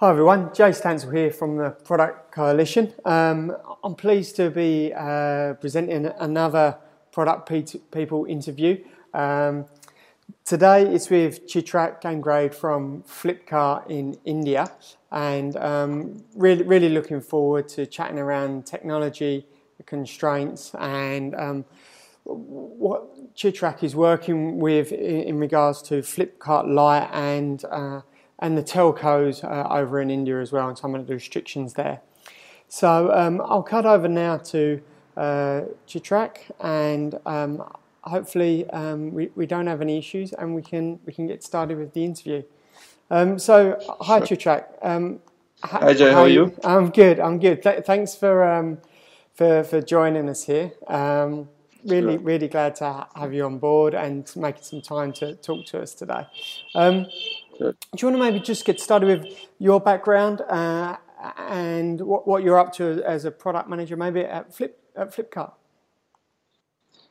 Hi everyone, Jay Stansell here from the Product Coalition. Um, I'm pleased to be uh, presenting another Product People interview. Um, today it's with Chitrak Gangrade from Flipkart in India, and um, really, really looking forward to chatting around technology constraints and um, what Chitrak is working with in, in, regards to Flipkart Lite and uh, and the telcos uh, over in India as well, and some of the restrictions there. So um, I'll cut over now to uh, Chitrak, and um, hopefully um, we, we don't have any issues, and we can we can get started with the interview. Um, so hi Chitrak. Um, hi Jay, how, are you? I'm good. I'm good. Th- thanks for um, for for joining us here. really, sure. really glad to have you on board and making some time to talk to us today. Do you want to maybe just get started with your background uh, and what, what, you're up to as a product manager, maybe at Flip at Flipkart?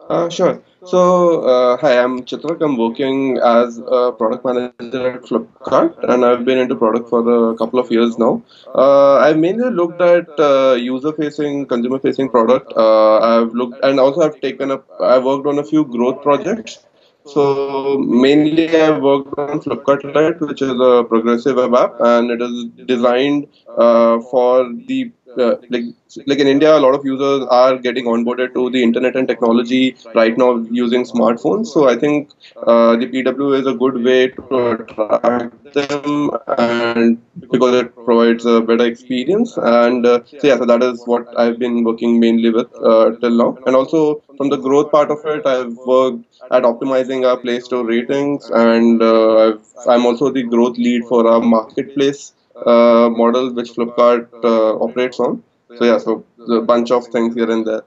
Uh, sure. So, uh, hi, I'm Chitrak. I'm working as a product manager at Flipkart, and I've been into product for a couple of years now. Uh, I've mainly looked at uh, user-facing, consumer-facing product. Uh, I've looked, and also I've taken up. I've worked on a few growth projects. So mainly I worked on Flipkart Lite, which is a progressive web app, and it is designed uh, for the uh, like like in India, a lot of users are getting onboarded to the internet and technology right now using smartphones. So I think uh, the PW is a good way to attract them, and because it provides a better experience. And uh, so yeah, so that is what I've been working mainly with uh, till now. And also from the growth part of it, I've worked at optimizing our Play Store ratings, and uh, I'm also the growth lead for our marketplace uh, model which Flipkart uh, operates on. So yeah, so a bunch of things here and there.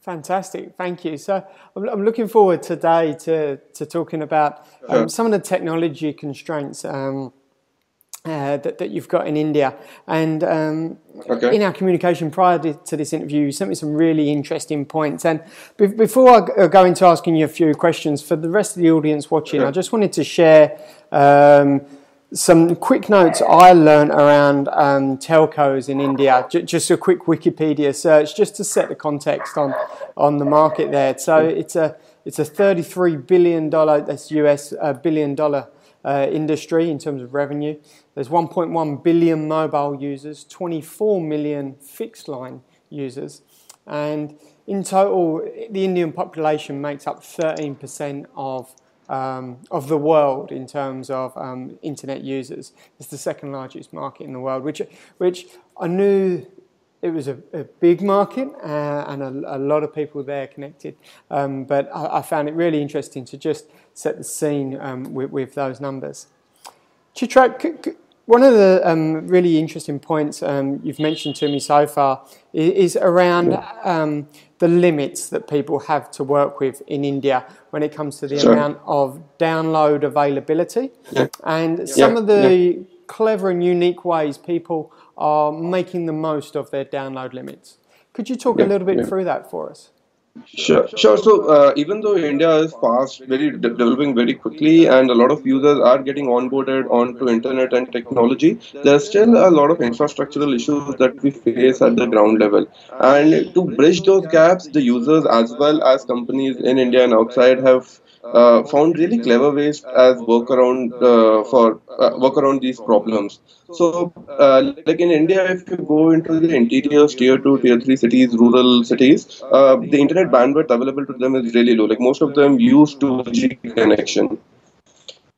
Fantastic, thank you. So I'm looking forward today to, to talking about um, sure. some of the technology constraints um, uh, that, that you've got in India. And um, okay. in our communication prior to this interview, you sent me some really interesting points. And be- before I go into asking you a few questions, for the rest of the audience watching, I just wanted to share um, some quick notes I learned around um, telcos in India. J- just a quick Wikipedia search, just to set the context on on the market there. So it's a it's a 33 billion dollar that's US uh, billion dollar uh, industry in terms of revenue. There's 1.1 billion mobile users, 24 million fixed line users, and in total, the Indian population makes up 13% of um, of the world in terms of um, internet users. It's the second largest market in the world, which, which I knew it was a, a big market uh, and a, a, lot of people there connected. Um, but I, I, found it really interesting to just set the scene um, with, with, those numbers. Chitrak, one of the um, really interesting points um, you've mentioned to me so far is, is around um, the limits that people have to work with in India when it comes to the sure. amount of download availability yeah. and some yeah. of the yeah. clever and unique ways people are making the most of their download limits. Could you talk a little bit through that for us? Sure, sure. So uh, even though India is fast, very de- developing very quickly, and a lot of users are getting onboarded onto internet and technology, there's still a lot of infrastructural issues that we face at the ground level. And to bridge those gaps, the users as well as companies in India and outside have uh, found really clever ways as work around uh, for uh, work around these problems. So, uh, like in India, if you go into the interior tier two, tier three cities, rural cities, uh, the internet bandwidth available to them is really low. Like most of them use 2G connection.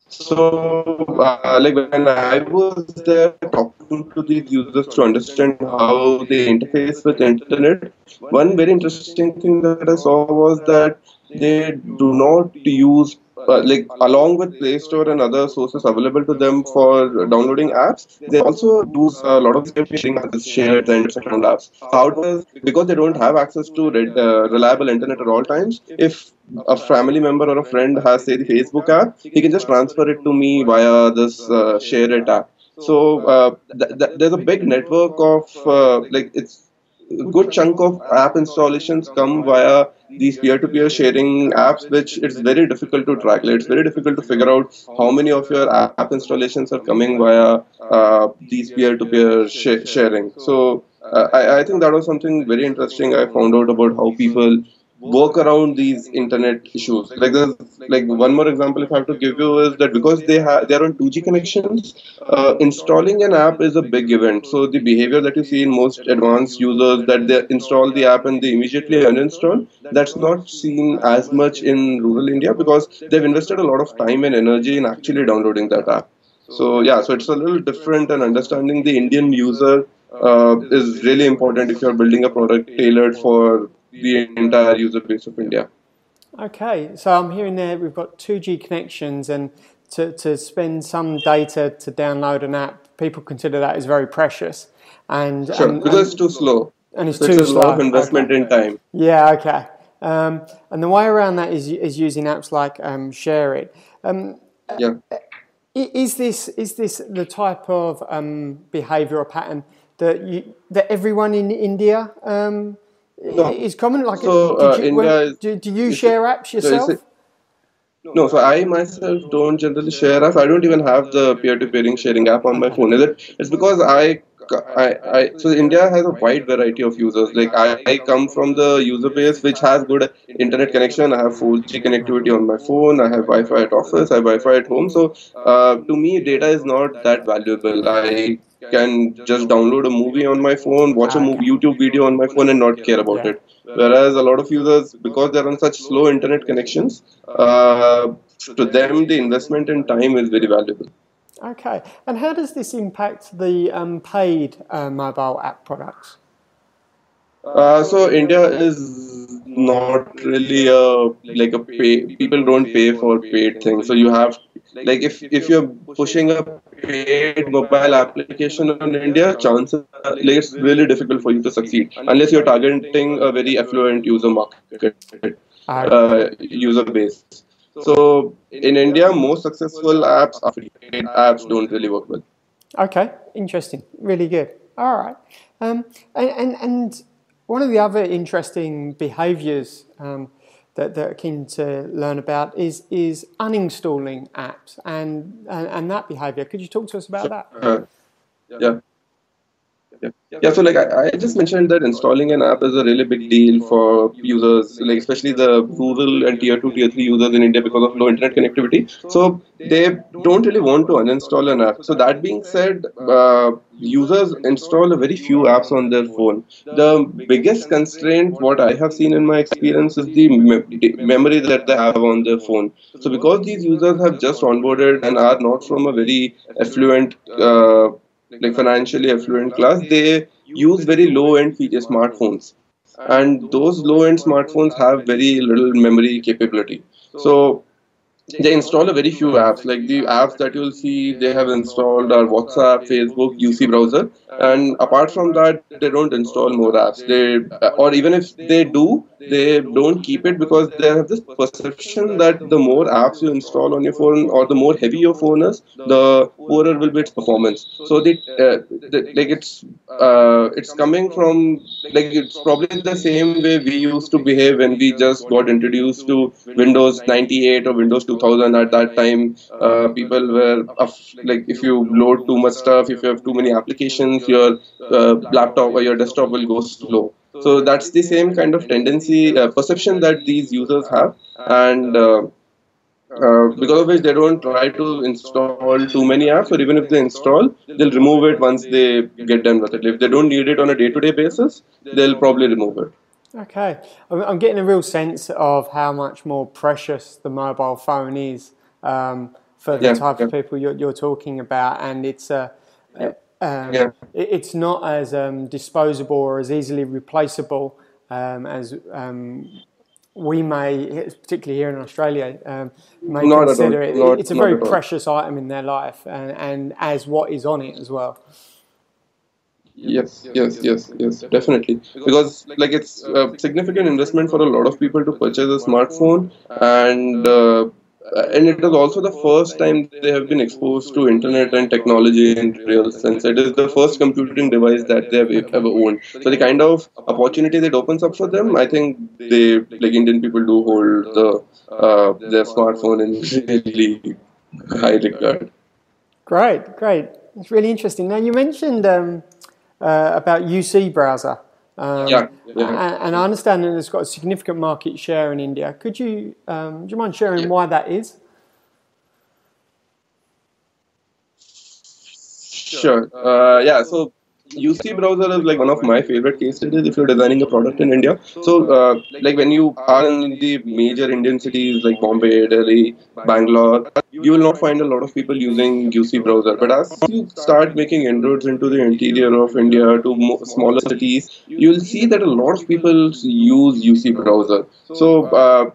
So, uh, like when I was there talking to these users to understand how they interface with the internet, one very interesting thing that I saw was that they do not use uh, like along with Play Store and other sources available to them for downloading apps, they also do a lot of sharing as ShareIt and Instagram apps. How does because they don't have access to uh, reliable internet at all times? If a family member or a friend has say the Facebook app, he can just transfer it to me via this uh, ShareIt app. So uh, th- th- there's a big network of uh, like it's a good chunk of app installations come via these peer-to-peer sharing apps, which it's very difficult to track. It's very difficult to figure out how many of your app installations are coming via uh, these peer-to-peer sh- sharing. So uh, I, I think that was something very interesting. I found out about how people work around these internet issues. Like there's like one more example if I have to give you is that because they have they are on 2G connections, uh, installing an app is a big event. So the behavior that you see in most advanced users that they install the app and they immediately uninstall, that's not seen as much in rural India because they've invested a lot of time and energy in actually downloading that app. So yeah, so it's a little different and understanding the Indian user uh, is really important if you're building a product tailored for the entire user base of India. Okay, so I'm hearing there we've got 2G connections, and to, to spend some data to download an app, people consider that as very precious. And, sure, and, because and, it's too slow. And it's so too it's slow. a lot of investment okay. in time. Yeah, okay. Um, and the way around that is, is using apps like um, ShareIt. Um, yeah. Is this is this the type of um, behaviour or pattern that you, that everyone in India um, no. is common? Like, so, uh, you, when, do, do, you share apps yourself? No, so I myself don't generally share apps. I don't even have the peer-to-peer sharing app on my phone. Is it? It's because I, I, I. So India has a wide variety of users. Like I, I come from the user base which has good internet connection. I have 4G connectivity on my phone. I have Wi-Fi at office. I have Wi-Fi at home. So uh, to me, data is not that valuable. I can just download a movie on my phone, watch a movie, YouTube video on my phone, and not care about it. Whereas a lot of users, because they're on such slow internet connections, uh, to them the investment in time is very valuable. Okay, and how does this impact the um, paid uh, mobile app products? Uh, so India is not really a like a pay. People don't pay for paid things. So you have like if if you're pushing a paid mobile application in India, chances like it's really difficult for you to succeed unless you're targeting a very affluent user market, uh, user base. So in India, most successful apps are free. Paid apps don't really work well. Okay, interesting. Really good. All right, um, and and and one of the other interesting behaviours um, that they're keen to learn about is is uninstalling apps and and, and that behaviour. Could you talk to us about that? Uh, yeah. Yeah. yeah, so like I, I, just mentioned that installing an app is a really big deal for users, like especially the rural and tier two, tier three users in India because of low internet connectivity. So they don't really want to uninstall an app. So that being said, uh, users install a very few apps on their phone. The biggest constraint, what I have seen in my experience, is the me- memory that they have on their phone. So because these users have just onboarded and are not from a very affluent uh, like financially affluent class, they use very low end feature smartphones. And those low end smartphones have very little memory capability. So they install a very few apps. Like the apps that you'll see they have installed are WhatsApp, Facebook, UC browser, and apart from that, they don't install more apps. They or even if they do, they don't keep it because they have this perception that the more apps you install on your phone or the more heavy your phone is, the poorer will be its performance. So they, uh, the, like it's uh, it's coming from like it's probably the same way we used to behave when we just got introduced to Windows 98 or Windows 2000. At that time, uh, people were like if you load too much stuff, if you have too many applications, your uh, laptop or your desktop will go slow. So that's the same kind of tendency, uh, perception that these users have, and uh, uh, because of which they don't try to install too many apps, or even if they install, they'll remove it once they get done with it. If they don't need it on a day-to-day basis, they'll probably remove it. Okay, I'm getting a real sense of how much more precious the mobile phone is um, for the yeah, type yeah. of people you're, you're, talking about, and it's a. Uh, um, yeah. it's not as um, disposable or as easily replaceable um, as um, we may, particularly here in Australia, um, may not consider it. Not, it's a very precious item in their life, and, and as what is on it as well. Yes, yes, yes, yes, definitely. Because like it's a significant investment for a lot of people to purchase a smartphone, and uh, and it is also the first time they have been exposed to internet and technology in real sense. It is the first computing device that they have ever owned. So the kind of opportunity that opens up for them, I think they like Indian people do hold the uh, their smartphone in really high regard. Great, great. It's really interesting. Now you mentioned um, uh, about UC browser. Um, yeah, yeah. And, I understand that it's got a significant market share in India. Could you, um, do you mind sharing yeah. why that is? Sure. Uh, yeah. So UC browser is like one of my favorite case studies if you're designing a product in India. So, uh, like when you are in the major Indian cities like Bombay, Delhi, Bangalore, you will not find a lot of people using UC browser. But as you start making inroads into the interior of India to smaller cities, you will see that a lot of people use UC browser. So, uh,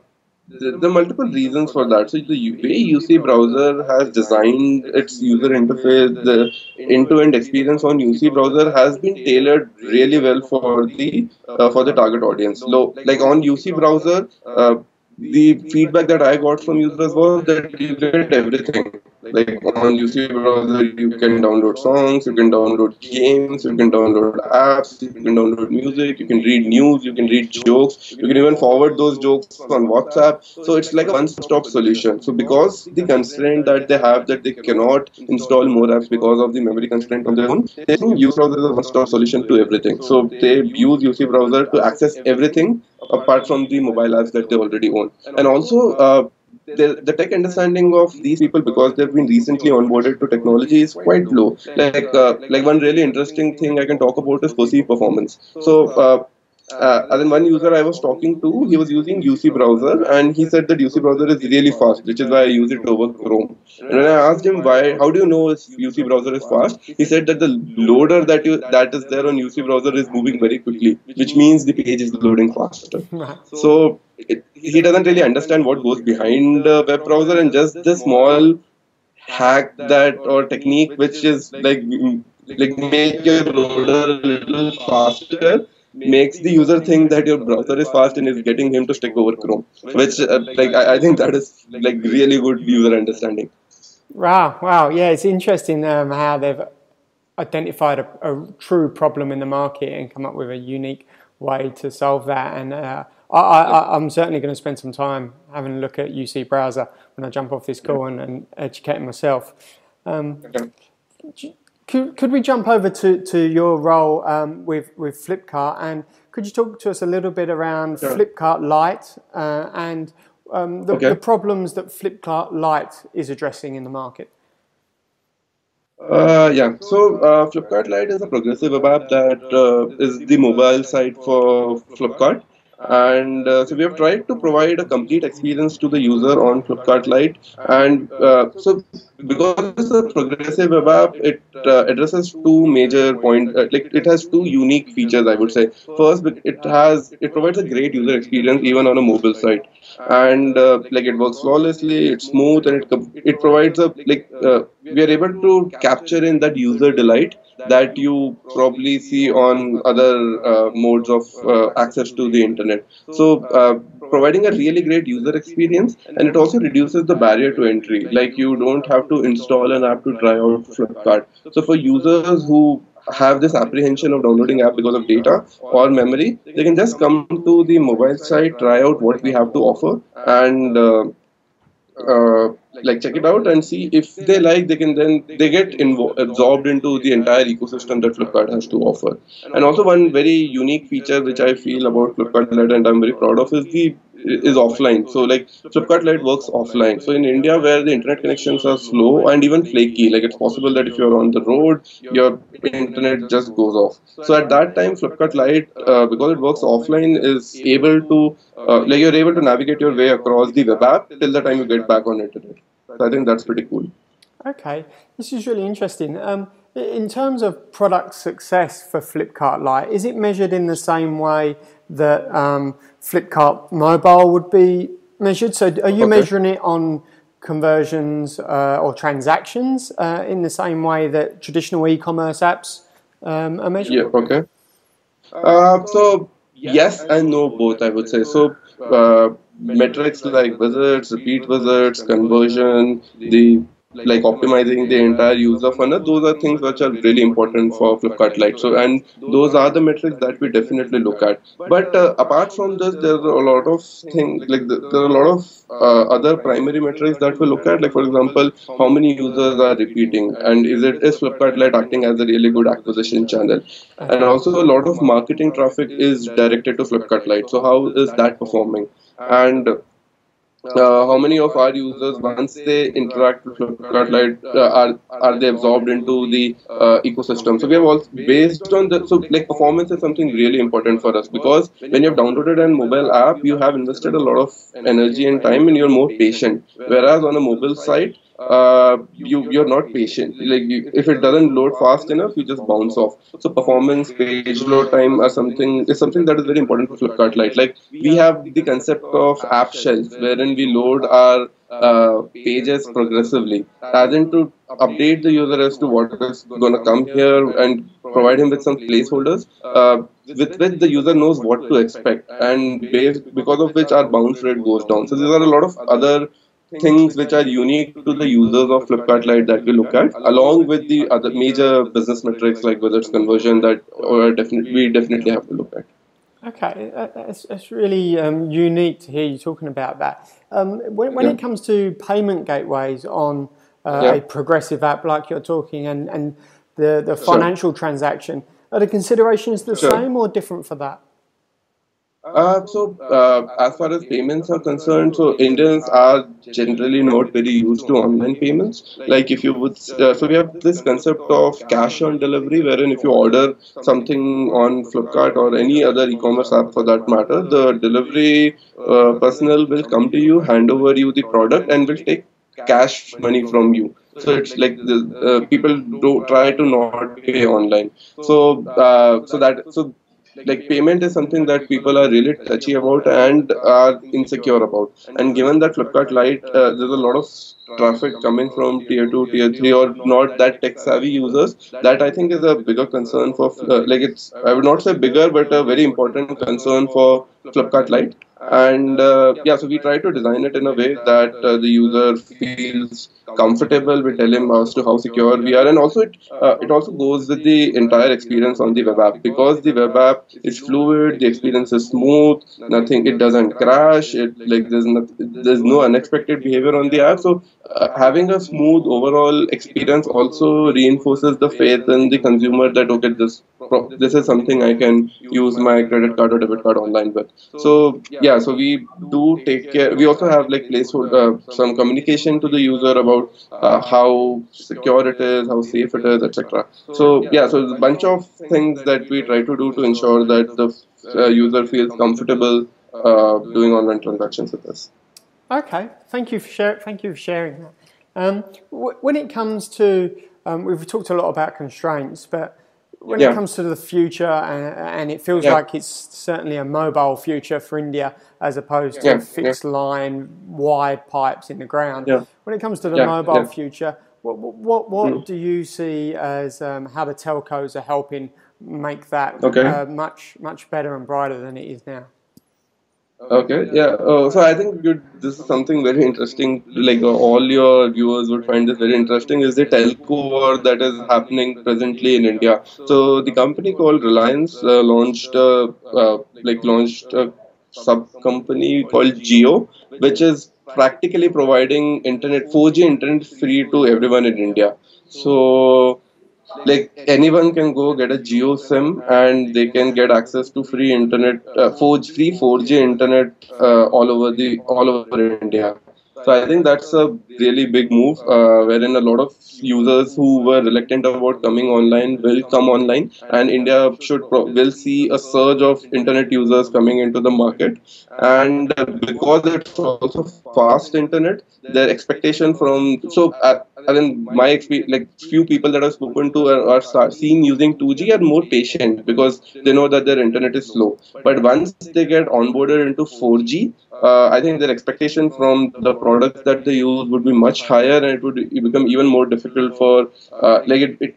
the, the multiple reasons for that. So the way UC browser has designed its user interface, the end-to-end experience on UC browser has been tailored really well for the uh, for the target audience. So, like on UC browser, uh, the feedback that I got from users was that you get everything. Like on UC browser, you can download songs, you can download games, you can download apps, you can download music, you can read news, you can read jokes, you can even forward those jokes on WhatsApp. So it's like a one-stop solution. So because the constraint that they have that they cannot install more apps because of the memory constraint on their own, they think UC browser is a one-stop solution to everything. So they use UC browser to access everything apart from the mobile apps that they already own. And also, uh, the, the tech understanding of these people because they've been recently onboarded to technology is quite low. Like uh, like one really interesting thing I can talk about is perceived performance. So uh, uh, and then one user I was talking to, he was using UC browser, and he said that UC browser is really fast, which is why I use it over Chrome. And when I asked him why, how do you know UC browser is fast? He said that the loader that you that is there on UC browser is moving very quickly, which means the page is loading faster. So it, he doesn't really understand what goes behind the web browser, and just the small hack that or technique which is like like make your loader a little faster makes the user think that your browser is fast and is getting him to stick over Chrome, which uh, like I, I, think that is like really good user understanding. Wow, wow, yeah, it's interesting um, how they've identified a, a, true problem in the market and come up with a unique way to solve that. And uh, I, am certainly going to spend some time having a look at UC browser when I jump off this call and, and educating myself. Um, okay. Could, could we jump over to, to your role um, with, with Flipkart and could you talk to us a little bit around sure. Flipkart Lite uh, and um, the, okay. the, problems that Flipkart Lite is addressing in the market? Uh, yeah, so uh, Flipkart Lite is a progressive web app that uh, is the mobile site for Flipkart and uh, so we have tried to provide a complete experience to the user on Flipkart Lite. And uh, so because it's a progressive web app it uh, addresses two major points uh, like it has two unique features I would say. First it has it provides a great user experience even on a mobile site. And uh, like it works flawlessly it's smooth and it it provides a like uh, we are able to capture in that user delight that you probably see on other uh, modes of uh, access to the internet. So, uh, providing a really great user experience, and it also reduces the barrier to entry. Like you don't have to install an app to try out Flipkart. So, for users who have this apprehension of downloading app because of data or memory, they can just come to the mobile site, try out what we have to offer, and uh, like check it out and see if they like they can then they get invo- absorbed into the entire ecosystem that flipkart has to offer. And also one very unique feature which i feel about flipkart and i'm very proud of is the is offline. So like Flipkart Lite works offline. So in India where the internet connections are slow and even flaky, like it's possible that if you're on the road, your internet just goes off. So at that time, Flipkart Lite, uh, because it works offline, is able to uh, like you're able to navigate your way across the web app till the time you get back on internet. So I think that's pretty cool. Okay, this is really interesting. Um, in terms of product success for Flipkart Lite, is it measured in the same way that um, Flipkart Mobile would be measured? So, are you okay. measuring it on conversions uh, or transactions uh, in the same way that traditional e-commerce apps um, are measured? Yeah. Okay. Uh, so yes and no both. I would say so. Uh, metrics like visits, repeat visits, conversion, the like optimizing the entire user funnel those are things which are really important for flipkart lite. So and those are the metrics that we definitely look at. But uh, apart from this there are a lot of things like the, there are a lot of uh, other primary metrics that we look at like for example how many users are repeating and is it is flipkart lite acting as a really good acquisition channel? And also a lot of marketing traffic is directed to flipkart lite. So how is that performing? And uh, how many of our users once they interact with Flipkart Lite uh, are are they absorbed into the uh, ecosystem? So we have also based on the so like performance is something really important for us because when you have downloaded a mobile app you have invested a lot of energy and time and you're more patient. Whereas on a mobile site uh, you you're not patient. Like you, if it doesn't load fast enough, you just bounce off. So performance, page load time, or something is something that is very important for Flipkart Lite. Like we have the concept of app shells, wherein we load our uh, pages progressively, as in to update the user as to what is going to come here and provide him with some placeholders. Uh, with which the user knows what to expect, and based because of which our bounce rate goes down. So these are a lot of other things which are unique to the users of Flipkart Lite that we look at, along with the other major business metrics like whether it's conversion that or definitely we definitely have to look at. Okay, it's, it's really um, unique to hear you talking about that. Um, when, when yeah. it comes to payment gateways on uh, yeah. a progressive app like you're talking and, and the, the financial sure. transaction, are the considerations the sure. same or different for that? Uh, so, uh, as far as payments are concerned, so Indians are generally not very used to online payments. Like, if you would, uh, so we have this concept of cash on delivery, wherein if you order something on Flipkart or any other e-commerce app for that matter, the delivery uh, personnel will come to you, hand over you the product, and will take cash money from you. So it's like the uh, people do try to not pay online. So, uh, so that so like payment is something that people are really touchy about and are insecure about. And given that Flipkart Lite, uh, there's a lot of traffic coming from tier 2 tier 3 or not that tech savvy users that i think is a bigger concern for uh, like it's i would not say bigger but a very important concern for flipkart lite. And uh, yeah so we try to design it in a way that uh, the user feels comfortable. We tell him as to how secure we are and also it uh, it also goes with the entire experience on the web app. Because the web app is fluid the experience is smooth nothing it doesn't crash it like there's no, there's no unexpected behavior on the app. So uh, having a smooth overall experience also reinforces the faith in the consumer that okay this this is something i can use my credit card or debit card online with. So yeah so we do take care we also have like placeholder uh, some communication to the user about uh, how secure it is how safe it is etc so yeah so a bunch of things that we try to do to ensure that the uh, user feels comfortable uh, doing online transactions with us Okay, thank you for share, thank you for sharing that. Um, when it comes to, um, we've talked a lot about constraints, but when yeah. it comes to the future, and, and it feels yeah. like it's certainly a mobile future for India as opposed to yeah. fixed line, wide pipes in the ground. When it comes to the mobile future, what what, what mm. do you see as um, how the telcos are helping make that okay. uh, much much better and brighter than it is now? Okay, yeah. Uh, so I think this is something very interesting. Like uh, all your viewers would find this very interesting. Is the telco war that is happening presently in India? So the company called Reliance uh, launched, uh, uh, like launched a sub company called Jio, which is practically providing internet 4G internet free to everyone in India. So like anyone can go get a Jio SIM and they can get access to free internet, uh, 4G, free 4G internet uh, all over the all over India. So I think that's a really big move, uh, wherein a lot of users who were reluctant about coming online will come online, and India should pro- will see a surge of internet users coming into the market. And because it's also fast internet, their expectation from so uh, I mean my experience, like few people that I've spoken to are, are seen using 2G are more patient because they know that their internet is slow. But once they get onboarded into 4G, uh, I think their expectation from the products that they use would be much higher, and it would become even more difficult for uh, like it, it,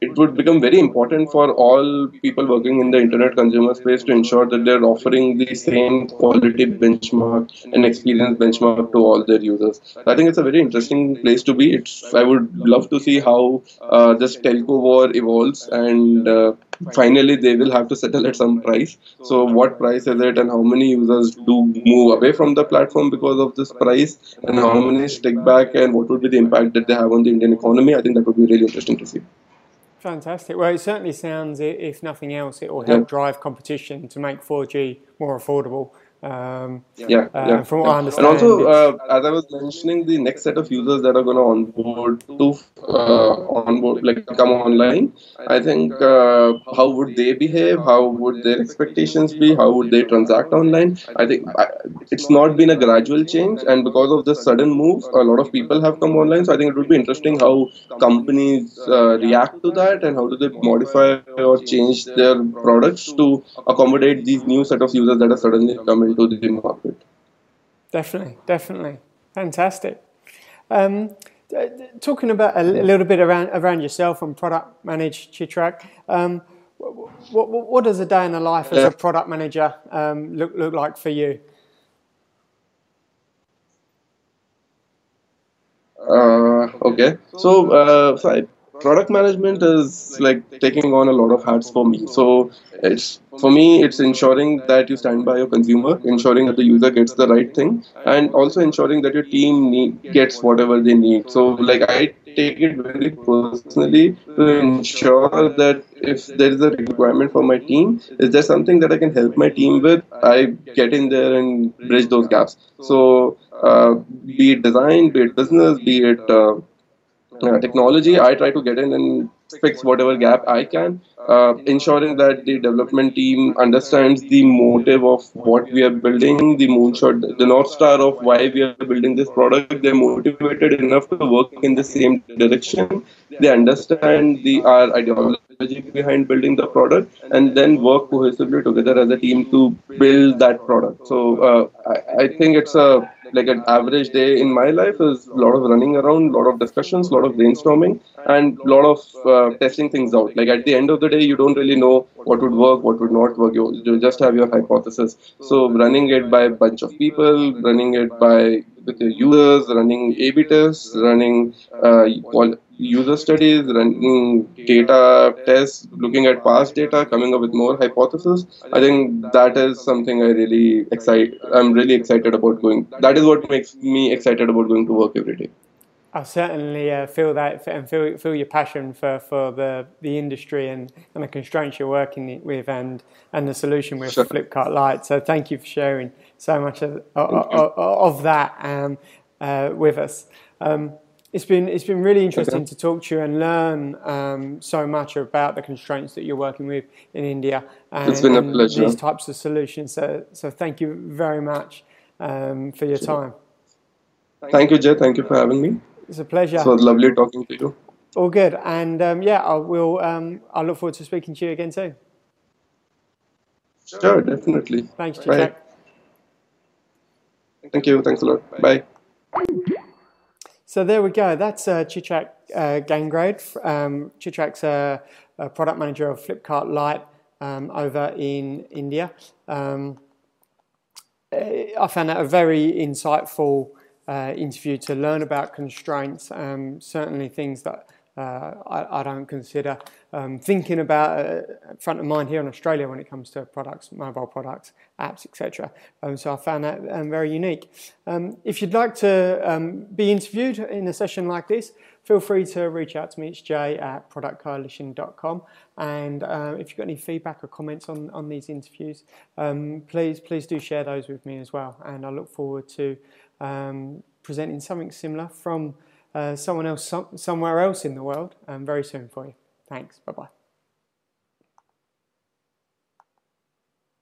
it would become very important for all people working in the internet consumer space to ensure that they're offering the same quality benchmark and experience benchmark to all their users. I think it's a very interesting place to be. It's I would love to see how uh, this telco war evolves and uh, finally they will have to settle at some price so what price is it and how many users do move away from the platform because of this price and how many stick back and what would be the impact that they have on the indian economy i think that would be really interesting to see Fantastic. Well, it certainly sounds, if nothing else, it will help drive competition to make 4G more affordable um, yeah, uh, yeah, from what yeah. I understand. And also, uh, as I was mentioning, the next set of users that are going to onboard to uh, onboard, like come online, I think uh, how would they behave? How would their expectations be? How would they transact online? I think it's not been a gradual change, and because of this sudden move, a lot of people have come online. So I think it would be interesting how companies uh, react to that and how do they modify or change their products to accommodate these new set of users that are suddenly coming the market. Definitely, definitely, fantastic. Um, talking about a, little bit around around yourself and product manage Chitrak. Um, what, what, what, does a day in the life as yeah. a product manager um, look look like for you? Uh, okay, so uh, so I product management is like taking on a lot of hats for me. So it's for me it's ensuring that you stand by your consumer ensuring that the user gets the right thing and also ensuring that your team need, gets whatever they need. So like i take it very personally to ensure that if there is a requirement for my team is there something that i can help my team with i get in there and bridge those gaps. So uh, be it design be it business be it uh, uh, technology, I try to get in and fix whatever gap I can, uh, ensuring that the development team understands the motive of what we are building, the moonshot, the north star of why we are building this product. They're motivated enough to work in the same direction. They understand the our ideology behind building the product, and then work cohesively together as a team to build that product. So uh, I, I think it's a like an average day in my life is a lot of running around, a lot of discussions, a lot of brainstorming, and a lot of uh, testing things out. Like at the end of the day, you don't really know what would work, what would not work. You, you just have your hypothesis. So running it by a bunch of people, running it by with the users, running A/B tests, running uh, user studies, running data tests, looking at past data, coming up with more hypotheses. I think that is something I really excite. I'm really excited about going. That is what makes me excited about going to work every day. I certainly uh, feel that and feel feel your passion for, for the, the industry and, and the constraints you're working with and and the solution with sure. Flipkart Lite. So thank you for sharing so much of, of, of that um, uh, with us. Um, it's been it's been really interesting okay. to talk to you and learn um, so much about the constraints that you're working with in India and, it's been a pleasure. these types of solutions. So so thank you very much um, for your time. Thank you, Jay. Thank you for having me. It's a pleasure. It was lovely talking to you. All good, and um, yeah, I will. Um, I look forward to speaking to you again soon. Sure, definitely. Thanks, Chitrak. Thank you. Thanks a lot. Bye. So there we go. That's uh, Chitrak uh, Gangrade. Um, Chitrak's a, a, product manager of Flipkart Lite um, over in India. Um, I found that a very insightful uh, interview to learn about constraints, um, certainly things that uh, I, I, don't consider um, thinking about uh, front of mind here in Australia when it comes to products, mobile products, apps, etc. Um, so I found that um, very unique. Um, if you'd like to um, be interviewed in a session like this, feel free to reach out to me. It's jay at productcoalition.com. And uh, if you've got any feedback or comments on, on these interviews, um, please please do share those with me as well. And I look forward to presenting something similar from uh, someone else some, somewhere else in the world um, very soon for you. Thanks. Bye bye.